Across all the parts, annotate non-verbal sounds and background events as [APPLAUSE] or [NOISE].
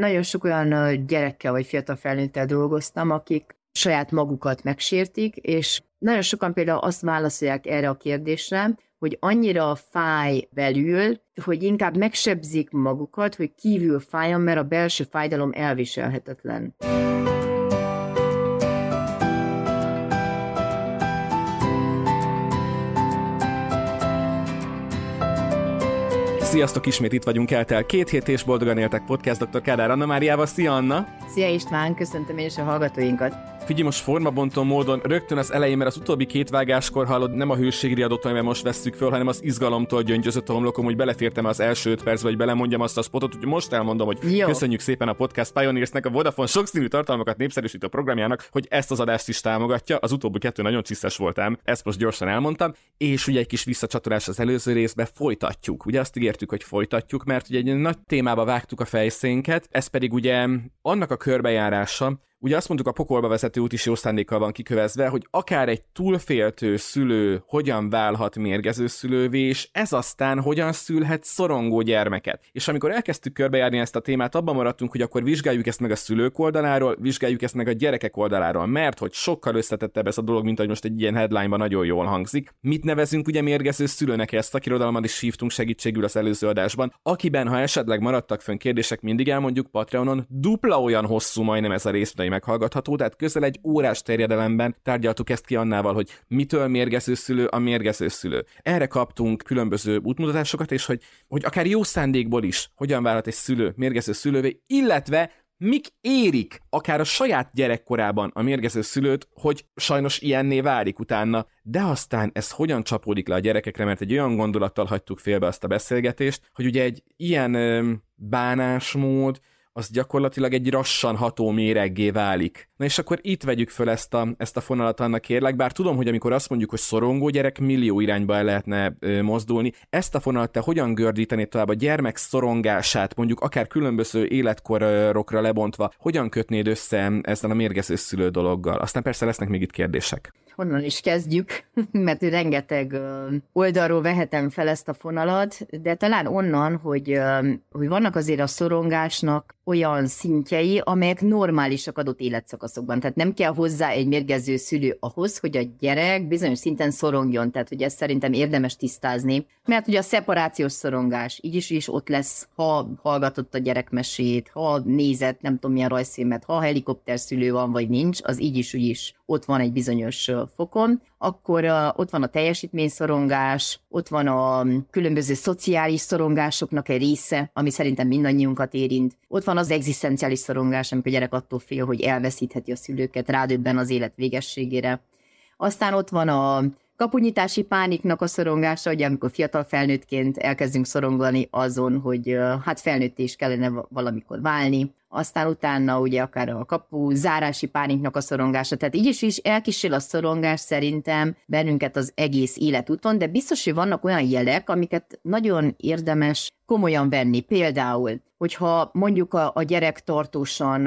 nagyon sok olyan gyerekkel vagy fiatal felnőttel dolgoztam, akik saját magukat megsértik, és nagyon sokan például azt válaszolják erre a kérdésre, hogy annyira fáj belül, hogy inkább megsebzik magukat, hogy kívül fájjon, mert a belső fájdalom elviselhetetlen. Sziasztok, ismét itt vagyunk eltel két hét és boldogan éltek podcast dr. Kádár Anna Máriával. Szia Anna! Szia István, köszöntöm én is a hallgatóinkat. Figyelj, most formabontó módon rögtön az elején, mert az utóbbi két vágáskor hallod, nem a hőségriadót, amivel most vesszük föl, hanem az izgalomtól gyöngyözött a homlokom, hogy belefértem az első öt percbe, hogy belemondjam azt a spotot, hogy most elmondom, hogy Jó. köszönjük szépen a Podcast Pioneersnek, a Vodafone sokszínű tartalmakat népszerűsítő programjának, hogy ezt az adást is támogatja. Az utóbbi kettő nagyon csiszes voltam, ezt most gyorsan elmondtam, és ugye egy kis visszacsatolás az előző részbe folytatjuk. Ugye azt ígértük, hogy folytatjuk, mert ugye egy nagy témába vágtuk a fejszénket, ez pedig ugye annak a körbejárása, Ugye azt mondtuk, a pokolba vezető út is jó szándékkal van kikövezve, hogy akár egy túlféltő szülő hogyan válhat mérgező szülővé, és ez aztán hogyan szülhet szorongó gyermeket. És amikor elkezdtük körbejárni ezt a témát, abban maradtunk, hogy akkor vizsgáljuk ezt meg a szülők oldaláról, vizsgáljuk ezt meg a gyerekek oldaláról, mert hogy sokkal összetettebb ez a dolog, mint hogy most egy ilyen headline nagyon jól hangzik. Mit nevezünk ugye mérgező szülőnek ezt, akirodalmat is hívtunk segítségül az előző adásban, akiben, ha esetleg maradtak fönn kérdések, mindig elmondjuk Patreonon, dupla olyan hosszú majdnem ez a rész, meghallgatható, tehát közel egy órás terjedelemben tárgyaltuk ezt ki annával, hogy mitől mérgező szülő a mérgező szülő. Erre kaptunk különböző útmutatásokat, és hogy, hogy akár jó szándékból is hogyan válhat egy szülő mérgező szülővé, illetve mik érik akár a saját gyerekkorában a mérgező szülőt, hogy sajnos ilyenné válik utána, de aztán ez hogyan csapódik le a gyerekekre, mert egy olyan gondolattal hagytuk félbe azt a beszélgetést, hogy ugye egy ilyen ö, bánásmód, az gyakorlatilag egy rassan ható méreggé válik. Na és akkor itt vegyük föl ezt a, ezt a fonalat annak kérlek, bár tudom, hogy amikor azt mondjuk, hogy szorongó gyerek, millió irányba el lehetne ö, mozdulni, ezt a fonalat te hogyan gördítenéd tovább a gyermek szorongását, mondjuk akár különböző életkorokra lebontva, hogyan kötnéd össze ezzel a mérgező szülő dologgal? Aztán persze lesznek még itt kérdések. Honnan is kezdjük, [LAUGHS] mert rengeteg oldalról vehetem fel ezt a fonalat, de talán onnan, hogy, hogy vannak azért a szorongásnak olyan szintjei, amelyek normálisak adott életszakaszokban. Tehát nem kell hozzá egy mérgező szülő ahhoz, hogy a gyerek bizonyos szinten szorongjon. Tehát, hogy ezt szerintem érdemes tisztázni. Mert ugye a szeparációs szorongás így is, is ott lesz, ha hallgatott a gyerekmesét, ha nézett, nem tudom milyen rajzfilmet, ha helikopter szülő van, vagy nincs, az így is, úgy is ott van egy bizonyos fokon akkor ott van a teljesítményszorongás, ott van a különböző szociális szorongásoknak egy része, ami szerintem mindannyiunkat érint. Ott van az egzisztenciális szorongás, amikor a gyerek attól fél, hogy elveszítheti a szülőket, rádöbben az élet végességére. Aztán ott van a kapunyítási pániknak a szorongása, ugye amikor fiatal felnőttként elkezdünk szorongani azon, hogy hát felnőtt is kellene valamikor válni, aztán utána ugye akár a kapu zárási pániknak a szorongása, tehát így is, is elkísér a szorongás szerintem bennünket az egész életúton, de biztos, hogy vannak olyan jelek, amiket nagyon érdemes komolyan venni. Például, hogyha mondjuk a, a gyerek tartósan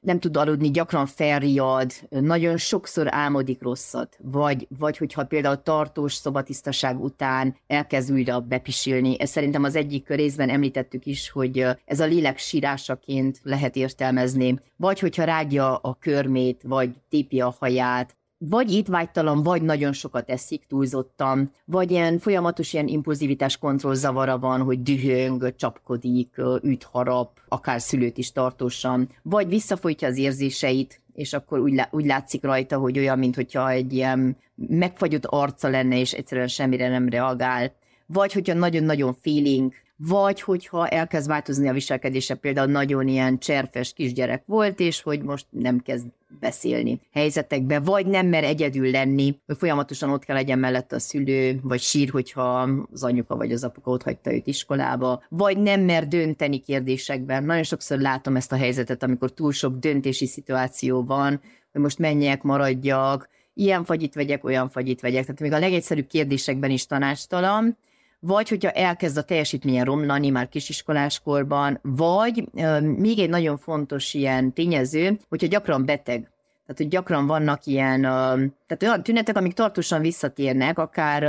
nem tud aludni, gyakran felriad, nagyon sokszor álmodik rosszat, vagy, vagy hogyha például tartós szobatisztaság után elkezd újra bepisilni. Ez szerintem az egyik részben említettük is, hogy ez a lélek sírásaként lehet értelmezni, vagy hogyha rágja a körmét, vagy tépi a haját, vagy étvágytalan, vagy nagyon sokat eszik túlzottan, vagy ilyen folyamatos ilyen impulzivitás kontrollzavara van, hogy dühöng, csapkodik, üt, harap, akár szülőt is tartósan, vagy visszafolytja az érzéseit, és akkor úgy, lá- úgy látszik rajta, hogy olyan, mintha egy ilyen megfagyott arca lenne, és egyszerűen semmire nem reagál. Vagy hogyha nagyon-nagyon feeling, vagy hogyha elkezd változni a viselkedése, például nagyon ilyen cserfes kisgyerek volt, és hogy most nem kezd beszélni helyzetekbe, vagy nem mer egyedül lenni, hogy folyamatosan ott kell legyen mellett a szülő, vagy sír, hogyha az anyuka vagy az apuka ott hagyta őt iskolába, vagy nem mer dönteni kérdésekben. Nagyon sokszor látom ezt a helyzetet, amikor túl sok döntési szituáció van, hogy most menjek, maradjak, ilyen fagyit vegyek, olyan fagyit vegyek. Tehát még a legegyszerűbb kérdésekben is tanácstalan, vagy hogyha elkezd a teljesítménye romlani már kisiskoláskorban, vagy még egy nagyon fontos ilyen tényező, hogyha gyakran beteg, tehát, hogy gyakran vannak ilyen, tehát olyan tünetek, amik tartósan visszatérnek, akár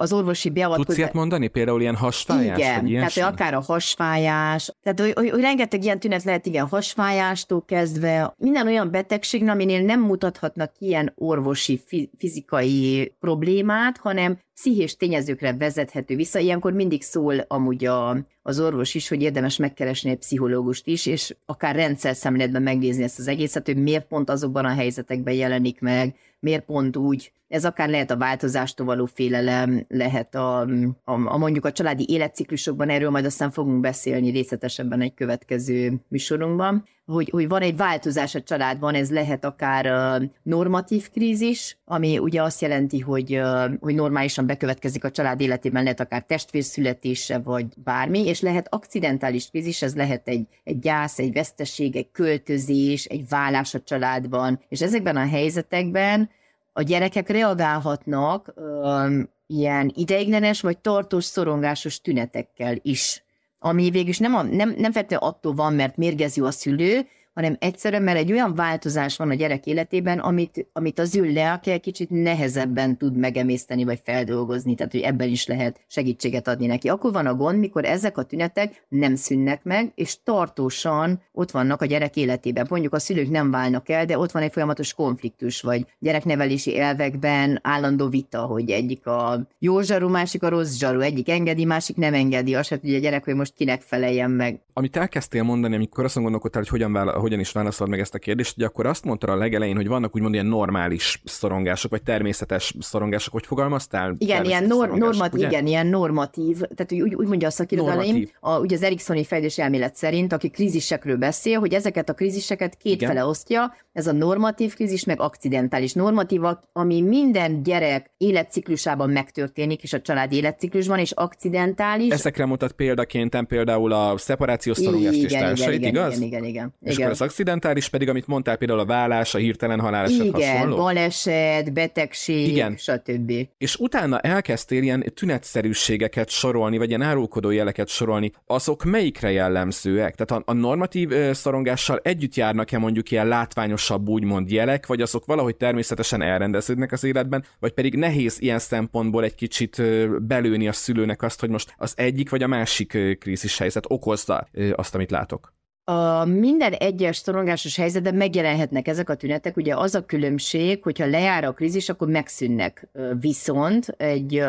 az orvosi beavatkozás... Tudsz ilyet mondani? Például ilyen hasfájás? Igen, ilyen tehát akár a hasfájás, tehát hogy, hogy, hogy rengeteg ilyen tünet lehet, igen, hasfájástól kezdve, minden olyan betegség, aminél nem mutathatnak ilyen orvosi, fizikai problémát, hanem pszichés tényezőkre vezethető vissza. Ilyenkor mindig szól amúgy a, az orvos is, hogy érdemes megkeresni egy pszichológust is, és akár rendszer szemléletben megnézni ezt az egészet, hogy miért pont azokban a helyzetekben jelenik meg, miért pont úgy. Ez akár lehet a változástól való félelem, lehet a, a, a mondjuk a családi életciklusokban, erről majd aztán fogunk beszélni részletesebben egy következő műsorunkban, hogy, hogy van egy változás a családban, ez lehet akár normatív krízis, ami ugye azt jelenti, hogy, hogy normálisan bekövetkezik a család életében, lehet akár testvérszületése, vagy bármi, és lehet akcidentális krízis, ez lehet egy, egy gyász, egy veszteség, egy költözés, egy vállás a családban, és ezekben a helyzetekben a gyerekek reagálhatnak um, ilyen ideiglenes vagy tartós szorongásos tünetekkel is, ami végül is nem, a, nem, nem feltétlenül attól van, mert mérgező a szülő, hanem egyszerűen, mert egy olyan változás van a gyerek életében, amit, amit az ő lelke kicsit nehezebben tud megemészteni vagy feldolgozni, tehát hogy ebben is lehet segítséget adni neki. Akkor van a gond, mikor ezek a tünetek nem szűnnek meg, és tartósan ott vannak a gyerek életében. Mondjuk a szülők nem válnak el, de ott van egy folyamatos konfliktus, vagy gyereknevelési elvekben állandó vita, hogy egyik a jó zsaru, másik a rossz zsaru, egyik engedi, másik nem engedi, azt hogy a gyerek, hogy most kinek feleljen meg. Amit elkezdtél mondani, amikor azt gondolkodtál, hogy hogyan vála, hogyan is válaszolod meg ezt a kérdést, hogy akkor azt mondtad a legelején, hogy vannak úgymond ilyen normális szorongások, vagy természetes szorongások, hogy fogalmaztál? Igen, ilyen nor- normatív, igen, ilyen normatív, tehát úgy, úgy mondja a szakirodalom, a, ugye az Eriksoni fejlődés elmélet szerint, aki krízisekről beszél, hogy ezeket a kríziseket kétfele osztja, ez a normatív krízis, meg akcidentális. Normatív, ami minden gyerek életciklusában megtörténik, és a család életciklusban, és akcidentális. Ezekre mutat példaként például a szeparációs szorongást és társait, igen, igaz? Igen, igen, igen. És igen. Akkor az akcidentális pedig, amit mondtál, például a vállás, a hirtelen halál Igen, hasonló? baleset, betegség, Igen. stb. És utána elkezdtél ilyen tünetszerűségeket sorolni, vagy ilyen árulkodó jeleket sorolni. Azok melyikre jellemzőek? Tehát a, a normatív szorongással együtt járnak-e mondjuk ilyen látványosabb úgymond jelek, vagy azok valahogy természetesen elrendeződnek az életben, vagy pedig nehéz ilyen szempontból egy kicsit belőni a szülőnek azt, hogy most az egyik vagy a másik krízis helyzet okozza azt, amit látok? A minden egyes szorongásos helyzetben megjelenhetnek ezek a tünetek. Ugye az a különbség, hogyha lejár a krízis, akkor megszűnnek. Viszont egy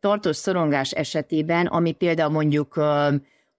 tartós szorongás esetében, ami például mondjuk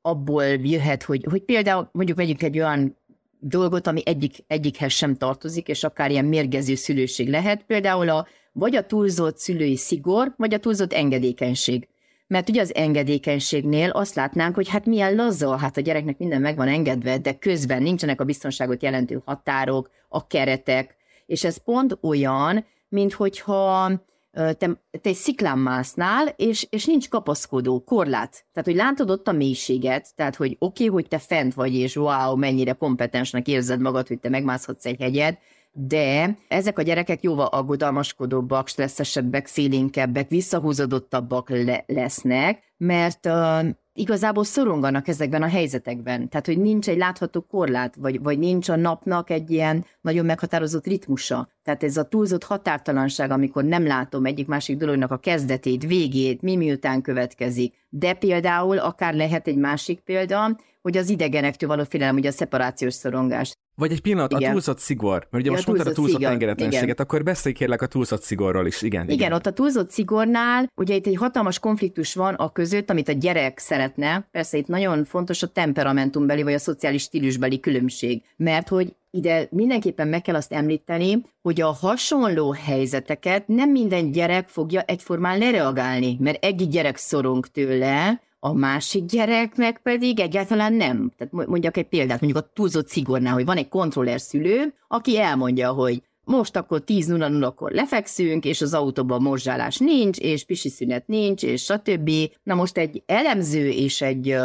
abból jöhet, hogy, hogy például mondjuk vegyünk egy olyan dolgot, ami egyik, egyikhez sem tartozik, és akár ilyen mérgező szülőség lehet, például a, vagy a túlzott szülői szigor, vagy a túlzott engedékenység. Mert ugye az engedékenységnél azt látnánk, hogy hát milyen laza, hát a gyereknek minden meg van engedve, de közben nincsenek a biztonságot jelentő határok, a keretek, és ez pont olyan, mint hogyha te, te egy sziklán másznál, és, és nincs kapaszkodó korlát. Tehát, hogy látod ott a mélységet, tehát, hogy oké, okay, hogy te fent vagy, és wow, mennyire kompetensnek érzed magad, hogy te megmászhatsz egy hegyet, de ezek a gyerekek jóval aggodalmaskodóbbak, stresszesebbek, félénkebbek, visszahúzódottabbak le- lesznek, mert uh, igazából szoronganak ezekben a helyzetekben. Tehát, hogy nincs egy látható korlát, vagy, vagy nincs a napnak egy ilyen nagyon meghatározott ritmusa. Tehát ez a túlzott határtalanság, amikor nem látom egyik-másik dolognak a kezdetét, végét, mi miután következik. De például akár lehet egy másik példa, hogy az idegenektől való félelem, ugye a szeparációs szorongás. Vagy egy pillanat, igen. a túlzott szigor. Mert ugye ja, most mondtad a túlzott engedetlenséget, akkor beszélj kérlek a túlzott szigorról is. Igen, igen, igen, ott a túlzott szigornál, ugye itt egy hatalmas konfliktus van a között, amit a gyerek szeretne. Persze itt nagyon fontos a temperamentumbeli vagy a szociális stílusbeli különbség. Mert hogy ide mindenképpen meg kell azt említeni, hogy a hasonló helyzeteket nem minden gyerek fogja egyformán lereagálni, mert egyik gyerek szorong tőle, a másik gyerek meg pedig egyáltalán nem. Tehát mondjak egy példát, mondjuk a túlzott szigornál, hogy van egy kontroller szülő, aki elmondja, hogy most akkor 10.00-kor lefekszünk, és az autóban morzsálás nincs, és pisi szünet nincs, és stb. Na most egy elemző és egy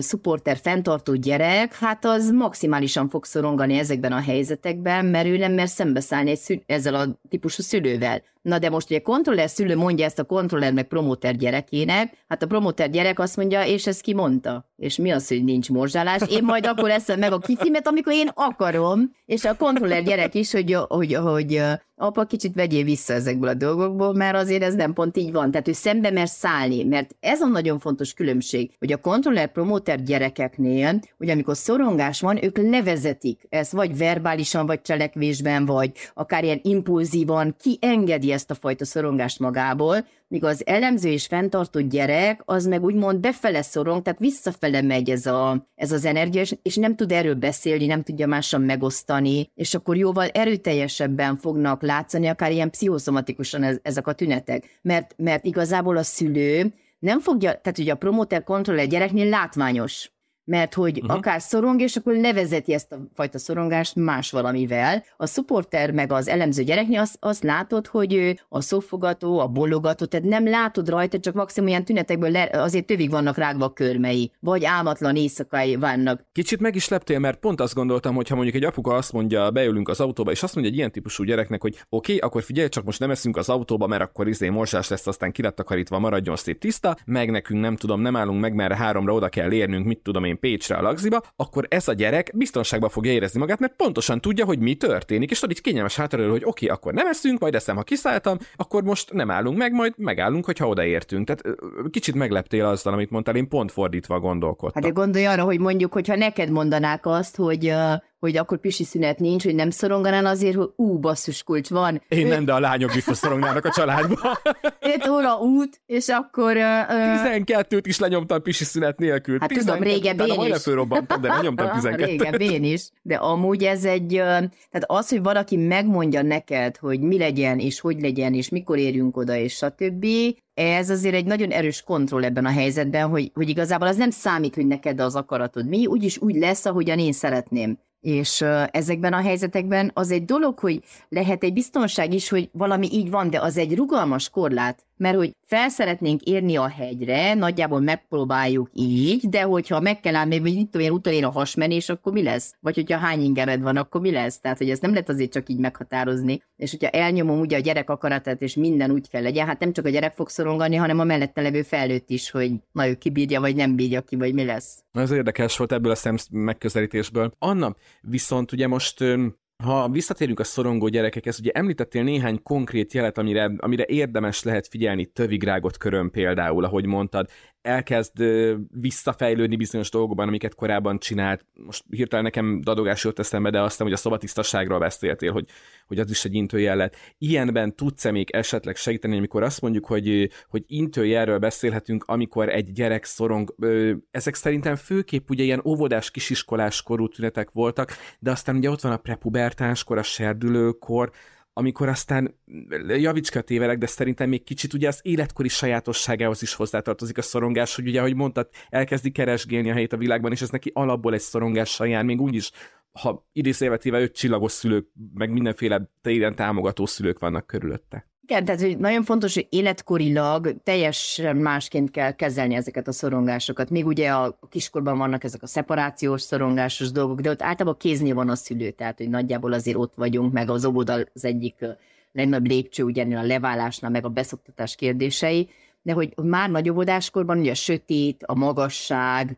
supporter fenntartó gyerek, hát az maximálisan fog szorongani ezekben a helyzetekben, mert ő nem mer szembeszállni egy szü- ezzel a típusú szülővel. Na de most ugye kontroller szülő mondja ezt a kontroller meg promóter gyerekének, hát a promóter gyerek azt mondja, és ezt ki mondta? És mi az, hogy nincs morzsálás? Én majd akkor eszem meg a kicimet, amikor én akarom, és a kontroller gyerek is, hogy, hogy, hogy apa, kicsit vegyél vissza ezekből a dolgokból, mert azért ez nem pont így van. Tehát ő szembe mer szállni, mert ez a nagyon fontos különbség, hogy a kontroller promóter gyerekeknél, hogy amikor szorongás van, ők levezetik ezt, vagy verbálisan, vagy cselekvésben, vagy akár ilyen impulzívan kiengedi ezt a fajta szorongást magából, míg az elemző és fenntartó gyerek az meg úgymond befele szorong, tehát visszafele megy ez, a, ez az energia, és nem tud erről beszélni, nem tudja mással megosztani, és akkor jóval erőteljesebben fognak látszani, akár ilyen pszichoszomatikusan ez, ezek a tünetek. Mert, mert igazából a szülő nem fogja, tehát ugye a promoter kontroller gyereknél látványos, mert hogy uh-huh. akár szorong, és akkor levezeti ezt a fajta szorongást más valamivel. A supporter meg az elemző gyereknél azt, azt látod, hogy a szófogató, a bologató, tehát nem látod rajta, csak maximum ilyen tünetekből le, azért tövig vannak rágva a körmei, vagy álmatlan éjszakai vannak. Kicsit meg is leptél, mert pont azt gondoltam, hogy ha mondjuk egy apuka azt mondja, beülünk az autóba, és azt mondja egy ilyen típusú gyereknek, hogy oké, okay, akkor figyelj, csak most nem eszünk az autóba, mert akkor izé morsás lesz, aztán kiletakarítva maradjon szép tiszta, meg nekünk nem tudom, nem állunk meg, mert háromra oda kell érnünk, mit tudom én, én Pécsre a lagziba, akkor ez a gyerek biztonságban fogja érezni magát, mert pontosan tudja, hogy mi történik, és tudod, így kényelmes hátulról, hogy oké, okay, akkor nem eszünk, majd eszem, ha kiszálltam, akkor most nem állunk meg, majd megállunk, hogyha odaértünk. Tehát kicsit megleptél azzal, amit mondtál, én pont fordítva gondolkodtam. Hát gondolj arra, hogy mondjuk, hogyha neked mondanák azt, hogy hogy akkor pisi szünet nincs, hogy nem szoronganál azért, hogy ú, basszus kulcs van. Én nem, de a lányok biztos szorongnának a családba. 5 [LAUGHS] óra út, és akkor... Uh, 12-t is lenyomtam pisi szünet nélkül. Hát tudom, [LAUGHS] régebben én is. de lenyomtam 12 Régebben is. De amúgy ez egy... Tehát az, hogy valaki megmondja neked, hogy mi legyen, és hogy legyen, és mikor érjünk oda, és stb., ez azért egy nagyon erős kontroll ebben a helyzetben, hogy, hogy igazából az nem számít, hogy neked az akaratod mi, úgyis úgy lesz, ahogyan én szeretném. És ezekben a helyzetekben az egy dolog, hogy lehet egy biztonság is, hogy valami így van, de az egy rugalmas korlát. Mert hogy fel szeretnénk érni a hegyre, nagyjából megpróbáljuk így, de hogyha meg kell állni, vagy mit tudom én, utolén a hasmenés, akkor mi lesz? Vagy hogyha hány ingered van, akkor mi lesz? Tehát, hogy ezt nem lehet azért csak így meghatározni. És hogyha elnyomom ugye a gyerek akaratát, és minden úgy kell legyen, hát nem csak a gyerek fog szorongani, hanem a mellette levő felnőtt is, hogy na ő kibírja, vagy nem bírja ki, vagy mi lesz. Ez érdekes volt ebből a szemsz megközelítésből. Anna, viszont ugye most ha visszatérünk a szorongó gyerekekhez, ugye említettél néhány konkrét jelet, amire, amire érdemes lehet figyelni, tövigrágot körön például, ahogy mondtad, elkezd visszafejlődni bizonyos dolgokban, amiket korábban csinált. Most hirtelen nekem dadogás jött eszembe, de aztán, hogy a szobatisztaságról beszéltél, hogy, hogy az is egy intőjellet. Ilyenben tudsz-e még esetleg segíteni, amikor azt mondjuk, hogy, hogy intőjelről beszélhetünk, amikor egy gyerek szorong. Ezek szerintem főképp ugye ilyen óvodás kisiskolás korú tünetek voltak, de aztán ugye ott van a prepubertánskor, a serdülőkor, amikor aztán javicska tévelek, de szerintem még kicsit ugye az életkori sajátosságához is hozzátartozik a szorongás, hogy ugye, ahogy mondtad, elkezdi keresgélni a helyét a világban, és ez neki alapból egy szorongás saján, még úgyis, ha idézélvetével öt csillagos szülők, meg mindenféle téren támogató szülők vannak körülötte. Igen, tehát hogy nagyon fontos, hogy életkorilag teljesen másként kell kezelni ezeket a szorongásokat. Még ugye a kiskorban vannak ezek a szeparációs szorongásos dolgok, de ott általában kéznél van a szülő, tehát hogy nagyjából azért ott vagyunk, meg az óvoda az egyik legnagyobb lépcső, ugye a leválásnál, meg a beszoktatás kérdései, de hogy már nagy óvodáskorban ugye a sötét, a magasság,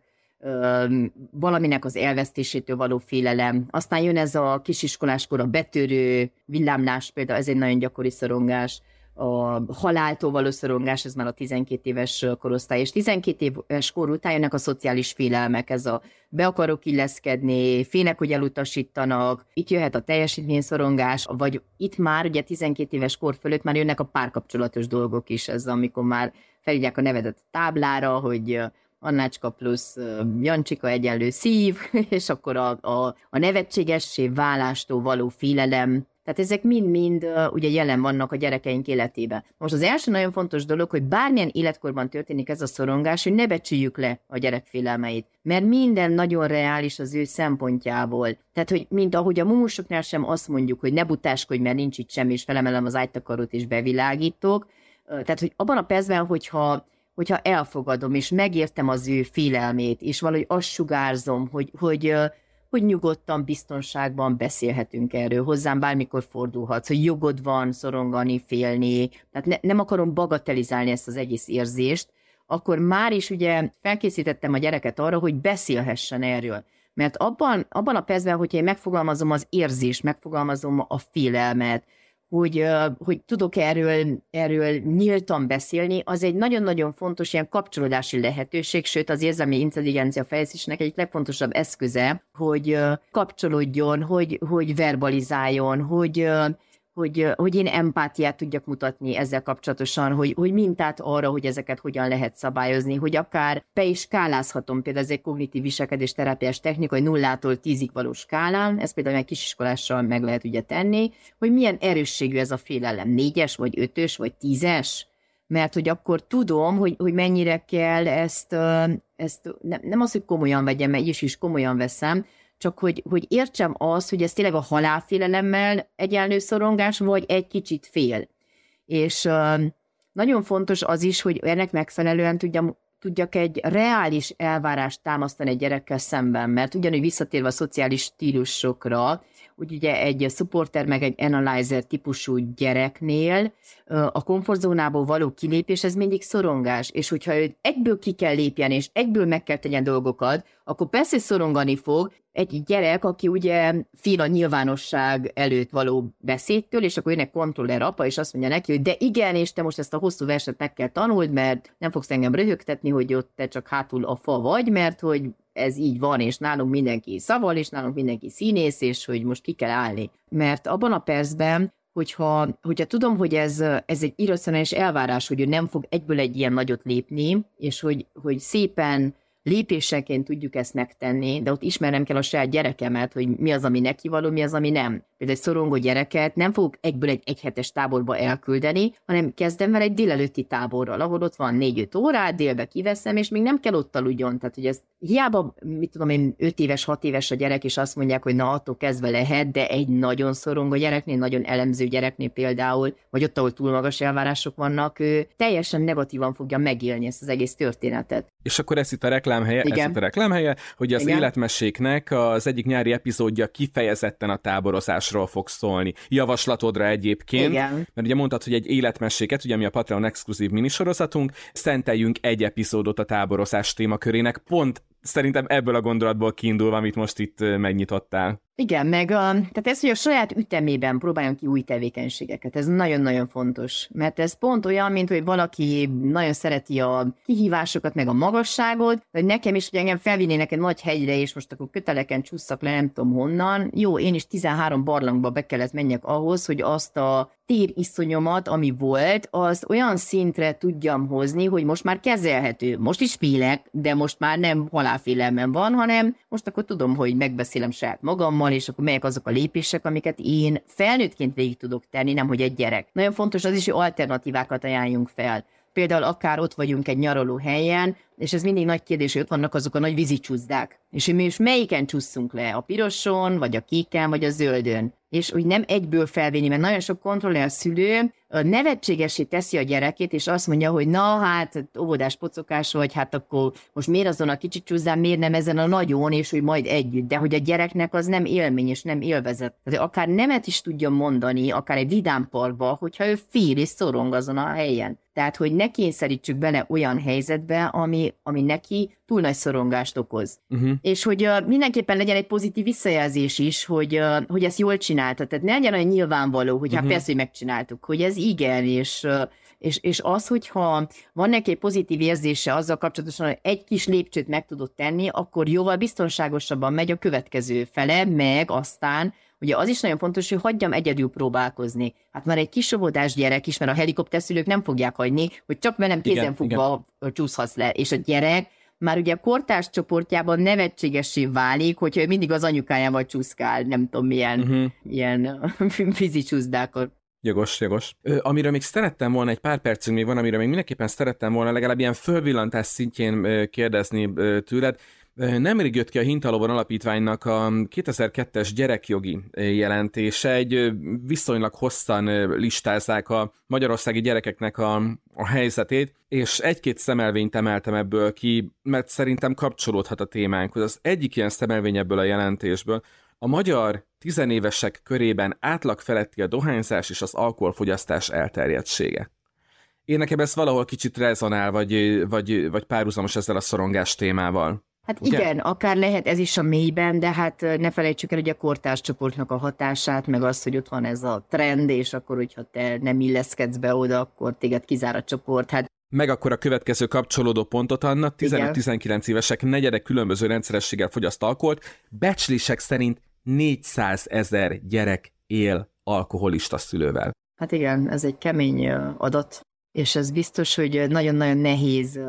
valaminek az elvesztésétől való félelem. Aztán jön ez a kisiskoláskor a betörő villámlás, például ez egy nagyon gyakori szorongás, a haláltól való szorongás, ez már a 12 éves korosztály, és 12 éves kor után jönnek a szociális félelmek, ez a be akarok illeszkedni, félnek, hogy elutasítanak, itt jöhet a teljesítményszorongás, vagy itt már ugye 12 éves kor fölött már jönnek a párkapcsolatos dolgok is, ez amikor már felírják a nevedet a táblára, hogy Annácska plusz Jancsika egyenlő szív, [LAUGHS] és akkor a, a, a nevetségessé válástól való félelem, tehát ezek mind-mind uh, ugye jelen vannak a gyerekeink életében. Most az első nagyon fontos dolog, hogy bármilyen életkorban történik ez a szorongás, hogy ne becsüljük le a gyerek félelmeit, mert minden nagyon reális az ő szempontjából. Tehát, hogy mint ahogy a mumusoknál sem azt mondjuk, hogy ne butáskodj, mert nincs itt semmi, és felemelem az ágytakarót és bevilágítok. Tehát, hogy abban a percben, hogyha hogyha elfogadom, és megértem az ő félelmét, és valahogy azt sugárzom, hogy, hogy hogy nyugodtan, biztonságban beszélhetünk erről, hozzám bármikor fordulhatsz, hogy jogod van szorongani, félni, tehát ne, nem akarom bagatelizálni ezt az egész érzést, akkor már is ugye felkészítettem a gyereket arra, hogy beszélhessen erről. Mert abban, abban a percben, hogyha én megfogalmazom az érzést, megfogalmazom a félelmet, hogy, hogy tudok erről, erről nyíltan beszélni, az egy nagyon-nagyon fontos ilyen kapcsolódási lehetőség, sőt az érzelmi intelligencia fejlesztésnek egyik legfontosabb eszköze, hogy kapcsolódjon, hogy, hogy verbalizáljon, hogy, hogy, hogy én empátiát tudjak mutatni ezzel kapcsolatosan, hogy, hogy mintát arra, hogy ezeket hogyan lehet szabályozni, hogy akár be is skálázhatom, például ez egy kognitív viselkedés terápiás technika, hogy nullától tízig való skálán, ezt például egy kisiskolással meg lehet ugye tenni, hogy milyen erősségű ez a félelem, négyes, vagy ötös, vagy tízes, mert hogy akkor tudom, hogy, hogy mennyire kell ezt, ezt nem, nem az, hogy komolyan vegyem, mert is, is komolyan veszem, csak hogy, hogy értsem azt, hogy ez tényleg a halálfélelemmel egyenlő szorongás, vagy egy kicsit fél. És nagyon fontos az is, hogy ennek megfelelően tudjam, tudjak egy reális elvárást támasztani egy gyerekkel szemben, mert ugyanúgy visszatérve a szociális stílusokra, úgy ugye egy supporter meg egy analyzer típusú gyereknél a komfortzónából való kilépés, ez mindig szorongás, és hogyha őt egyből ki kell lépjen, és egyből meg kell tegyen dolgokat, akkor persze szorongani fog, egy gyerek, aki ugye fél a nyilvánosság előtt való beszédtől, és akkor jönnek kontroller apa, és azt mondja neki, hogy de igen, és te most ezt a hosszú verset meg kell tanuld, mert nem fogsz engem röhögtetni, hogy ott te csak hátul a fa vagy, mert hogy ez így van, és nálunk mindenki szaval, és nálunk mindenki színész, és hogy most ki kell állni. Mert abban a percben, hogyha, hogyha tudom, hogy ez, ez egy irracionális elvárás, hogy ő nem fog egyből egy ilyen nagyot lépni, és hogy, hogy szépen lépéseként tudjuk ezt megtenni, de ott ismernem kell a saját gyerekemet, hogy mi az, ami neki való, mi az, ami nem. Például egy szorongó gyereket nem fogok egyből egy egyhetes táborba elküldeni, hanem kezdem vele egy délelőtti táborral, ahol ott van négy-öt órát, délbe kiveszem, és még nem kell ott aludjon. Tehát, hogy ez hiába, mit tudom én, öt éves, hat éves a gyerek, és azt mondják, hogy na, attól kezdve lehet, de egy nagyon szorongó gyereknél, nagyon elemző gyereknél például, vagy ott, ahol túl magas elvárások vannak, ő teljesen negatívan fogja megélni ezt az egész történetet. És akkor ez itt a reklámhelye, Igen. ez itt a reklámhelye, hogy az Igen. életmeséknek az egyik nyári epizódja kifejezetten a táborozásról fog szólni. Javaslatodra egyébként, Igen. mert ugye mondtad, hogy egy életmeséket, ugye mi a Patreon exkluzív minisorozatunk, szenteljünk egy epizódot a táborozás témakörének, pont szerintem ebből a gondolatból kiindulva, amit most itt megnyitottál. Igen, meg a, tehát ez, hogy a saját ütemében próbáljon ki új tevékenységeket, ez nagyon-nagyon fontos, mert ez pont olyan, mint hogy valaki nagyon szereti a kihívásokat, meg a magasságot, hogy nekem is, hogy engem felvinnének egy nagy hegyre, és most akkor köteleken csúszak le, nem tudom honnan. Jó, én is 13 barlangba be kellett menjek ahhoz, hogy azt a tériszonyomat, ami volt, az olyan szintre tudjam hozni, hogy most már kezelhető. Most is félek, de most már nem halálfélelmem van, hanem most akkor tudom, hogy megbeszélem saját magammal, és akkor melyek azok a lépések, amiket én felnőttként végig tudok tenni, nem hogy egy gyerek. Nagyon fontos az is, hogy alternatívákat ajánljunk fel. Például akár ott vagyunk egy nyaraló helyen, és ez mindig nagy kérdés, hogy ott vannak azok a nagy vízicsúzdák. És hogy mi most melyiken csúszunk le? A piroson, vagy a kéken, vagy a zöldön? És úgy nem egyből felvinni, mert nagyon sok kontroller a szülő nevetségesé teszi a gyerekét, és azt mondja, hogy na hát óvodás pocokás vagy, hát akkor most miért azon a kicsit csúzzám, miért nem ezen a nagyon, és hogy majd együtt. De hogy a gyereknek az nem élmény, és nem élvezet. Tehát akár nemet is tudja mondani, akár egy vidám parkba, hogyha ő fél és szorong azon a helyen. Tehát, hogy ne kényszerítsük bele olyan helyzetbe, ami, ami neki túl nagy szorongást okoz. Uh-huh. És hogy uh, mindenképpen legyen egy pozitív visszajelzés is, hogy, uh, hogy ezt jól csinálta. Tehát ne legyen olyan nyilvánvaló, hogy uh-huh. hát persze, hogy megcsináltuk, hogy ez igen, és, uh, és, és az, hogyha van neki egy pozitív érzése azzal kapcsolatosan, hogy egy kis lépcsőt meg tudott tenni, akkor jóval biztonságosabban megy a következő fele, meg aztán Ugye az is nagyon fontos, hogy hagyjam egyedül próbálkozni. Hát már egy kis óvodás gyerek is, mert a helikopterszülők nem fogják hagyni, hogy csak velem kézenfogva csúszhatsz le. És a gyerek már ugye a kortárs csoportjában nevetségesé válik, hogyha ő mindig az anyukájával csúszkál, nem tudom milyen uh-huh. ilyen [LAUGHS] fizi csúszdákon. Jogos, jogos. Ö, amiről még szerettem volna, egy pár percünk még van, amiről még mindenképpen szerettem volna legalább ilyen fölvillantás szintjén kérdezni tőled, Nemrég jött ki a Hintalóban Alapítványnak a 2002-es gyerekjogi jelentése, egy viszonylag hosszan listázzák a magyarországi gyerekeknek a, a helyzetét, és egy-két szemelvényt emeltem ebből ki, mert szerintem kapcsolódhat a témánkhoz. Az egyik ilyen szemelvény ebből a jelentésből, a magyar tizenévesek körében átlag feletti a dohányzás és az alkoholfogyasztás elterjedtsége. Én nekem ez valahol kicsit rezonál, vagy, vagy, vagy párhuzamos ezzel a szorongás témával. Hát Ugye? igen, akár lehet ez is a mélyben, de hát ne felejtsük el, hogy a kortárs csoportnak a hatását, meg az, hogy ott van ez a trend, és akkor, hogyha te nem illeszkedsz be oda, akkor téged kizár a csoport. Hát meg akkor a következő kapcsolódó pontot, Anna, 15-19 évesek negyedek különböző rendszerességgel fogyaszt alkoholt, becslések szerint 400 ezer gyerek él alkoholista szülővel. Hát igen, ez egy kemény adat, és ez biztos, hogy nagyon-nagyon nehéz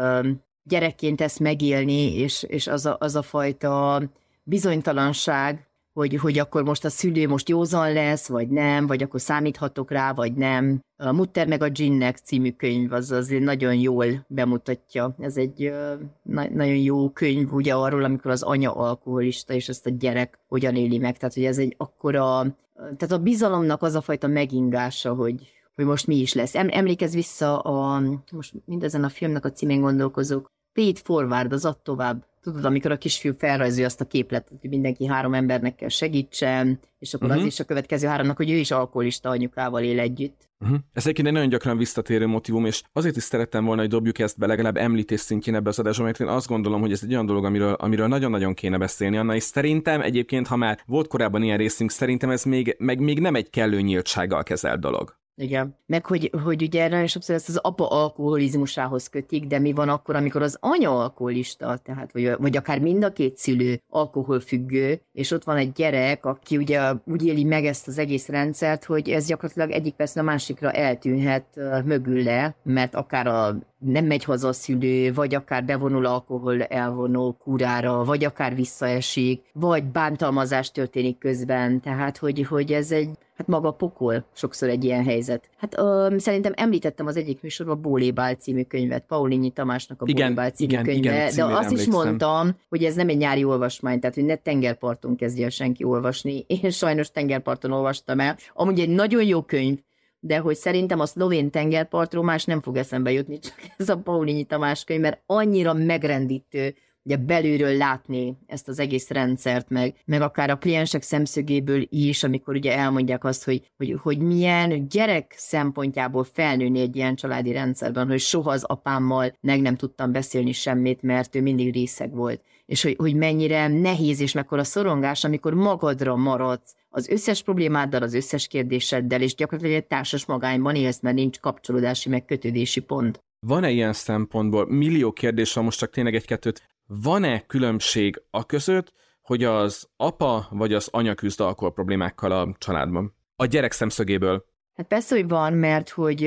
gyerekként ezt megélni, és, és az, a, az a fajta bizonytalanság, hogy, hogy akkor most a szülő most józan lesz, vagy nem, vagy akkor számíthatok rá, vagy nem. A Mutter meg a Ginnek című könyv az azért nagyon jól bemutatja. Ez egy na- nagyon jó könyv ugye arról, amikor az anya alkoholista, és ezt a gyerek hogyan éli meg. Tehát, hogy ez egy akkora, tehát a bizalomnak az a fajta megingása, hogy, hogy most mi is lesz. Emlékezz vissza a, most mindezen a filmnek a címén gondolkozok, Paid forward, az ad tovább. Tudod, amikor a kisfiú felrajzolja azt a képletet, hogy mindenki három embernek kell segítsen, és akkor uh-huh. az is a következő háromnak, hogy ő is alkoholista anyukával él együtt. Uh-huh. Ez egyébként egy nagyon gyakran visszatérő motivum, és azért is szerettem volna, hogy dobjuk ezt be legalább említés szintjén ebbe az adásba, mert én azt gondolom, hogy ez egy olyan dolog, amiről, amiről nagyon-nagyon kéne beszélni, Anna, és szerintem egyébként, ha már volt korábban ilyen részünk, szerintem ez még, meg még nem egy kellő nyíltsággal kezelt dolog. Igen. Meg hogy, hogy ugye erre sokszor ezt az apa alkoholizmusához kötik, de mi van akkor, amikor az anya alkoholista, tehát vagy, vagy akár mind a két szülő alkoholfüggő, és ott van egy gyerek, aki ugye úgy éli meg ezt az egész rendszert, hogy ez gyakorlatilag egyik persze a másikra eltűnhet mögül le, mert akár a nem megy haza a szülő, vagy akár bevonul alkohol elvonó kurára, vagy akár visszaesik, vagy bántalmazás történik közben, tehát hogy, hogy ez egy hát maga pokol sokszor egy ilyen helyzet. Hát ö, szerintem említettem az egyik műsorban Bólébál című könyvet, Paulinyi Tamásnak a igen, Bólébál című igen, könyve, igen, de azt emlékszem. is mondtam, hogy ez nem egy nyári olvasmány, tehát hogy ne tengerparton kezdje senki olvasni. Én sajnos tengerparton olvastam el. Amúgy egy nagyon jó könyv, de hogy szerintem a szlovén tengerpartról más nem fog eszembe jutni, csak ez a Paulinyi Tamás könyv, mert annyira megrendítő, ugye belülről látni ezt az egész rendszert, meg, meg akár a kliensek szemszögéből is, amikor ugye elmondják azt, hogy, hogy, hogy milyen gyerek szempontjából felnőni egy ilyen családi rendszerben, hogy soha az apámmal meg nem tudtam beszélni semmit, mert ő mindig részeg volt és hogy, hogy mennyire nehéz és mekkora szorongás, amikor magadra maradsz az összes problémáddal, az összes kérdéseddel, és gyakorlatilag egy társas magányban élsz, mert nincs kapcsolódási, meg kötődési pont. Van-e ilyen szempontból, millió kérdés van, most csak tényleg egy-kettőt, van-e különbség a között, hogy az apa vagy az anya küzd alkohol problémákkal a családban? A gyerek szemszögéből. Hát persze, hogy van, mert hogy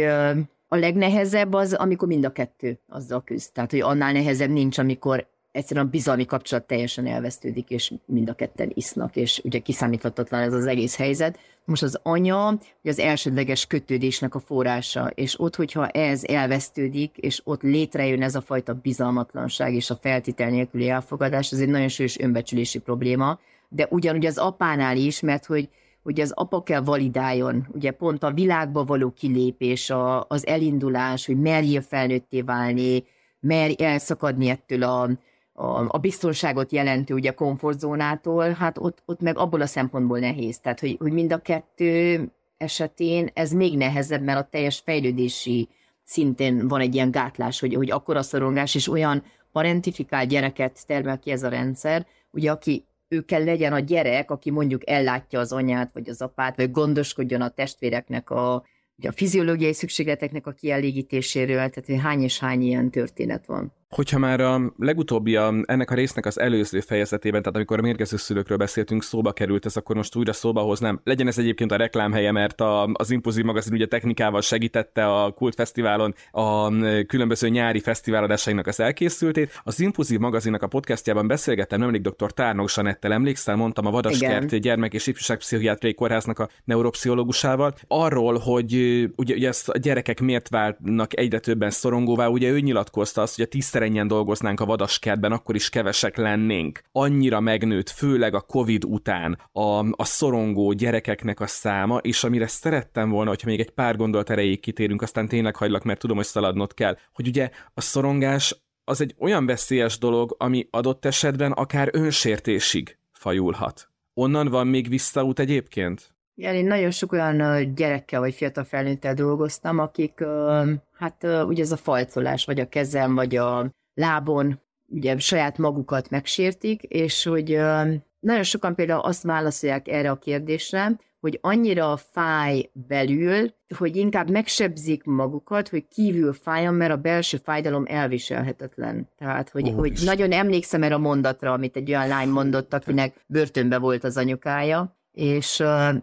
a legnehezebb az, amikor mind a kettő azzal küzd. Tehát, hogy annál nehezebb nincs, amikor egyszerűen a bizalmi kapcsolat teljesen elvesztődik, és mind a ketten isznak, és ugye kiszámíthatatlan ez az egész helyzet. Most az anya az elsődleges kötődésnek a forrása, és ott, hogyha ez elvesztődik, és ott létrejön ez a fajta bizalmatlanság és a feltétel nélküli elfogadás, ez egy nagyon sős önbecsülési probléma, de ugyanúgy az apánál is, mert hogy hogy az apa kell validáljon, ugye pont a világba való kilépés, a, az elindulás, hogy merjél felnőtté válni, merj elszakadni ettől a, a, a biztonságot jelentő ugye komfortzónától, hát ott, ott meg abból a szempontból nehéz. Tehát, hogy, hogy mind a kettő esetén ez még nehezebb, mert a teljes fejlődési szintén van egy ilyen gátlás, hogy, hogy akkor a szorongás, és olyan parentifikált gyereket termel ki ez a rendszer, ugye aki ő kell legyen a gyerek, aki mondjuk ellátja az anyát, vagy az apát, vagy gondoskodjon a testvéreknek a, ugye a fiziológiai szükségleteknek a kielégítéséről, tehát hogy hány és hány ilyen történet van. Hogyha már a legutóbbi a, ennek a résznek az előző fejezetében, tehát amikor a mérgező szülőkről beszéltünk, szóba került ez, akkor most újra szóba hoznám. Legyen ez egyébként a reklámhelye, mert a, az Impulzív magazin ugye technikával segítette a Kultfesztiválon a különböző nyári fesztiváladásainak az elkészültét. Az Impulzív magazinnak a podcastjában beszélgettem nemrég dr. Tárnok Sanettel, emlékszel, mondtam a Vadaskert Igen. gyermek és ifjúságpszichiátriai kórháznak a neuropszichológusával, arról, hogy ugye, ugye ezt a gyerekek miért válnak egyre többen szorongóvá, ugye ő nyilatkozta azt, hogy a tízszer szerenyen dolgoznánk a vadaskertben, akkor is kevesek lennénk. Annyira megnőtt, főleg a Covid után a, a szorongó gyerekeknek a száma, és amire szerettem volna, hogyha még egy pár gondolat erejéig kitérünk, aztán tényleg hagylak, mert tudom, hogy szaladnod kell, hogy ugye a szorongás az egy olyan veszélyes dolog, ami adott esetben akár önsértésig fajulhat. Onnan van még visszaút egyébként? Igen, én nagyon sok olyan gyerekkel vagy fiatal felnőttel dolgoztam, akik, hát ugye ez a falcolás, vagy a kezem, vagy a lábon, ugye saját magukat megsértik, és hogy nagyon sokan például azt válaszolják erre a kérdésre, hogy annyira fáj belül, hogy inkább megsebzik magukat, hogy kívül fájjon, mert a belső fájdalom elviselhetetlen. Tehát, hogy, oh, hogy nagyon emlékszem erre a mondatra, amit egy olyan lány mondott, akinek börtönbe volt az anyukája, és,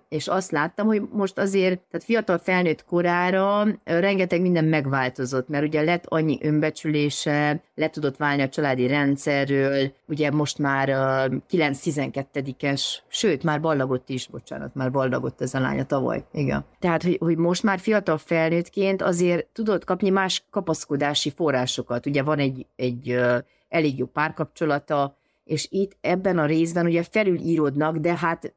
és azt láttam, hogy most azért, tehát fiatal felnőtt korára rengeteg minden megváltozott, mert ugye lett annyi önbecsülése, le tudott válni a családi rendszerről, ugye most már 9-12-es, sőt, már ballagott is, bocsánat, már ballagott ez a lánya tavaly, igen. Tehát, hogy, hogy most már fiatal felnőttként azért tudott kapni más kapaszkodási forrásokat, ugye van egy, egy elég jó párkapcsolata, és itt ebben a részben ugye felülírodnak, de hát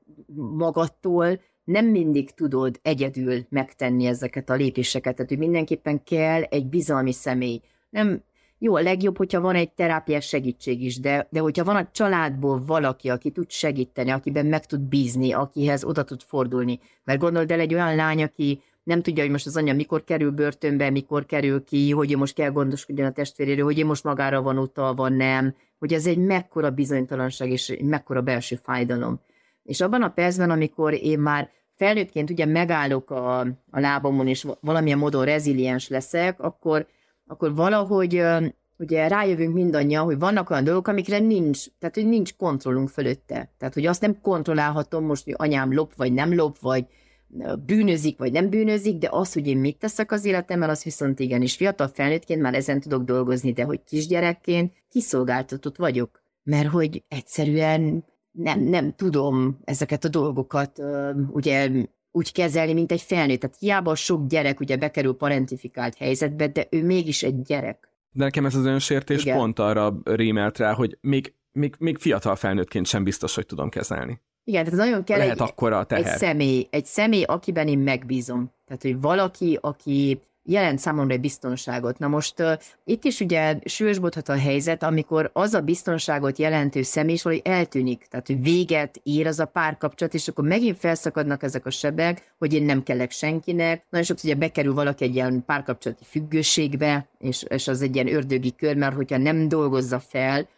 magadtól nem mindig tudod egyedül megtenni ezeket a lépéseket, tehát hogy mindenképpen kell egy bizalmi személy. Nem, jó, a legjobb, hogyha van egy terápiás segítség is, de, de hogyha van a családból valaki, aki tud segíteni, akiben meg tud bízni, akihez oda tud fordulni. Mert gondold el egy olyan lány, aki nem tudja, hogy most az anyja mikor kerül börtönbe, mikor kerül ki, hogy ő most kell gondoskodjon a testvéréről, hogy ő most magára van utalva, nem, hogy ez egy mekkora bizonytalanság és egy mekkora belső fájdalom. És abban a percben, amikor én már felnőttként ugye megállok a, a lábamon, és valamilyen módon reziliens leszek, akkor, akkor valahogy ugye rájövünk mindannyian, hogy vannak olyan dolgok, amikre nincs, tehát hogy nincs kontrollunk fölötte. Tehát, hogy azt nem kontrollálhatom most, hogy anyám lop, vagy nem lop, vagy bűnözik, vagy nem bűnözik, de az, hogy én mit teszek az életemmel, az viszont igen, és fiatal felnőttként már ezen tudok dolgozni, de hogy kisgyerekként kiszolgáltatott vagyok. Mert hogy egyszerűen nem, nem tudom ezeket a dolgokat ugye úgy kezelni, mint egy felnőtt. Tehát hiába sok gyerek ugye bekerül parentifikált helyzetbe, de ő mégis egy gyerek. De nekem ez az önsértés Igen. pont arra rémelt rá, hogy még, még, még fiatal felnőttként sem biztos, hogy tudom kezelni. Igen, tehát nagyon kell Lehet egy, a teher. egy személy, egy személy, akiben én megbízom. Tehát, hogy valaki, aki jelent számomra egy biztonságot. Na most uh, itt is ugye súlyosbodhat a helyzet, amikor az a biztonságot jelentő személy is eltűnik, tehát hogy véget ér az a párkapcsolat, és akkor megint felszakadnak ezek a sebek, hogy én nem kellek senkinek. Nagyon sokszor ugye bekerül valaki egy ilyen párkapcsolati függőségbe, és, és az egy ilyen ördögi kör, mert hogyha nem dolgozza fel,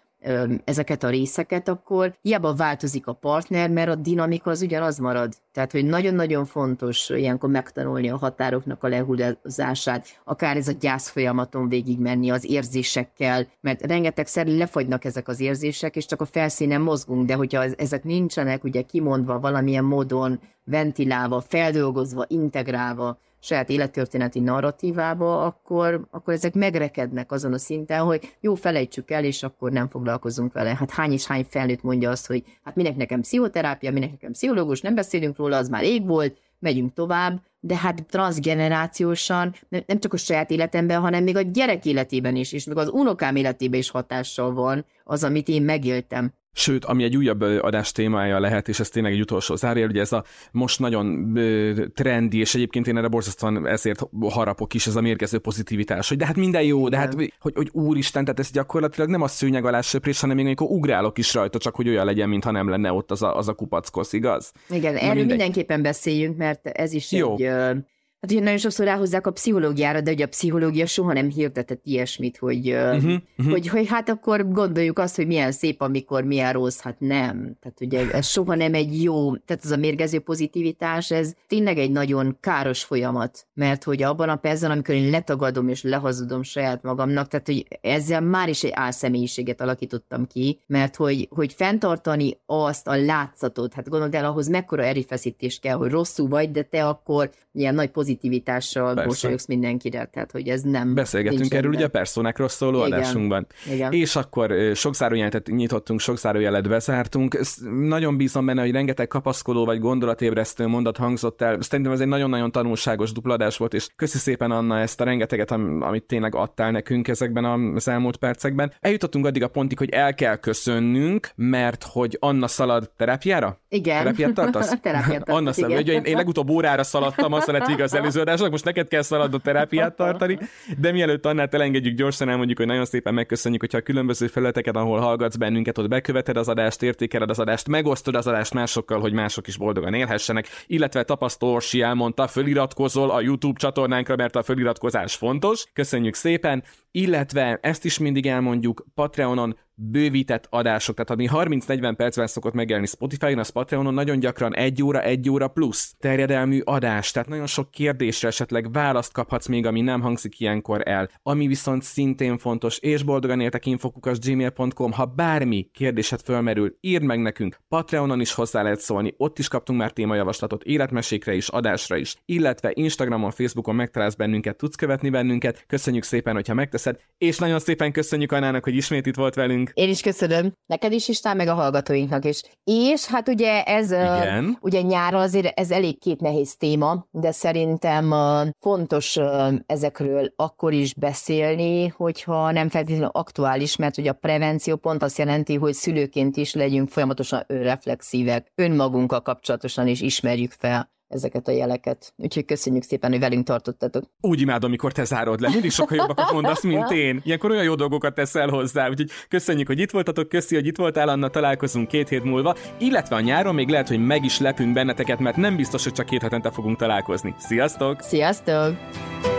ezeket a részeket, akkor hiába változik a partner, mert a dinamika az ugyanaz marad. Tehát, hogy nagyon-nagyon fontos ilyenkor megtanulni a határoknak a lehúzását, akár ez a gyász folyamaton végigmenni az érzésekkel, mert rengetegszer lefagynak ezek az érzések, és csak a felszínen mozgunk, de hogyha ezek nincsenek ugye kimondva valamilyen módon, ventilálva, feldolgozva, integrálva, saját élettörténeti narratívába, akkor, akkor ezek megrekednek azon a szinten, hogy jó, felejtsük el, és akkor nem foglalkozunk vele. Hát hány és hány felnőtt mondja azt, hogy hát minek nekem pszichoterápia, minek nekem pszichológus, nem beszélünk róla, az már rég volt, megyünk tovább, de hát transgenerációsan nem csak a saját életemben, hanem még a gyerek életében is, és még az unokám életében is hatással van az, amit én megéltem. Sőt, ami egy újabb adás témája lehet, és ez tényleg egy utolsó zárjel, ugye ez a most nagyon trendi, és egyébként én erre borzasztóan ezért harapok is, ez a mérgező pozitivitás, hogy de hát minden jó, de hát, hogy, hogy úristen, tehát ez gyakorlatilag nem a szőnyeg alá söprés, hanem még amikor ugrálok is rajta, csak hogy olyan legyen, mintha nem lenne ott az a, az a kupackosz, igaz? Igen, erről mindenképpen beszéljünk, mert ez is jó. egy Hát ugye nagyon sokszor ráhozzák a pszichológiára, de ugye a pszichológia soha nem hirdetett ilyesmit, hogy, uh-huh, uh-huh. hogy, hogy hát akkor gondoljuk azt, hogy milyen szép, amikor milyen rossz, hát nem. Tehát ugye ez soha nem egy jó, tehát az a mérgező pozitivitás, ez tényleg egy nagyon káros folyamat, mert hogy abban a percben, amikor én letagadom és lehazudom saját magamnak, tehát hogy ezzel már is egy álszemélyiséget alakítottam ki, mert hogy, hogy fenntartani azt a látszatot, hát gondold el, ahhoz mekkora erőfeszítés kell, hogy rosszul vagy, de te akkor ilyen nagy pozitív pozitivitással mosolyogsz mindenkire, tehát hogy ez nem... Beszélgetünk erről ugye a personákról szóló Igen. adásunkban. Igen. És akkor sok zárójelet nyitottunk, sok zárójelet bezártunk. Nagyon bízom benne, hogy rengeteg kapaszkodó vagy gondolatébresztő mondat hangzott el. Szerintem ez egy nagyon-nagyon tanulságos dupladás volt, és köszi szépen Anna ezt a rengeteget, amit tényleg adtál nekünk ezekben az elmúlt percekben. Eljutottunk addig a pontig, hogy el kell köszönnünk, mert hogy Anna szalad terápiára? Igen. Terápiát tartasz? [LAUGHS] terápiát Anna szalad. Ugye én, én legutóbb órára szaladtam, azt lett igaz [LAUGHS] előző adásnak, most neked kell szaladnod terápiát tartani, de mielőtt Annát elengedjük, gyorsan elmondjuk, hogy nagyon szépen megköszönjük, hogyha a különböző felületeket, ahol hallgatsz bennünket, ott beköveted az adást, értékeled az adást, megosztod az adást másokkal, hogy mások is boldogan élhessenek, illetve tapasztó Orsi elmondta, föliratkozol a YouTube csatornánkra, mert a föliratkozás fontos. Köszönjük szépen, illetve ezt is mindig elmondjuk, Patreonon bővített adások, tehát ami 30-40 percben szokott megjelenni Spotify-on, az Patreonon nagyon gyakran egy óra, egy óra plusz terjedelmű adás, tehát nagyon sok kérdésre esetleg választ kaphatsz még, ami nem hangzik ilyenkor el. Ami viszont szintén fontos, és boldogan éltek infokukas gmail.com, ha bármi kérdésed fölmerül, írd meg nekünk, Patreonon is hozzá lehet szólni, ott is kaptunk már témajavaslatot életmesékre is, adásra is, illetve Instagramon, Facebookon megtalálsz bennünket, tudsz követni bennünket, köszönjük szépen, hogyha megteszed, és nagyon szépen köszönjük Anának, hogy ismét itt volt velünk. Én is köszönöm. Neked is, István, meg a hallgatóinknak is. És hát ugye ez, Igen. Uh, ugye nyáron azért ez elég két nehéz téma, de szerintem uh, fontos uh, ezekről akkor is beszélni, hogyha nem feltétlenül aktuális, mert ugye a prevenció pont azt jelenti, hogy szülőként is legyünk folyamatosan önreflexívek, önmagunkkal kapcsolatosan is ismerjük fel ezeket a jeleket. Úgyhogy köszönjük szépen, hogy velünk tartottatok. Úgy imádom, amikor te zárod le. Mindig sokkal jobbakat mondasz, mint én. Ilyenkor olyan jó dolgokat teszel hozzá. Úgyhogy köszönjük, hogy itt voltatok, köszi, hogy itt voltál, Anna, találkozunk két hét múlva. Illetve a nyáron még lehet, hogy meg is lepünk benneteket, mert nem biztos, hogy csak két hetente fogunk találkozni. Sziasztok! Sziasztok!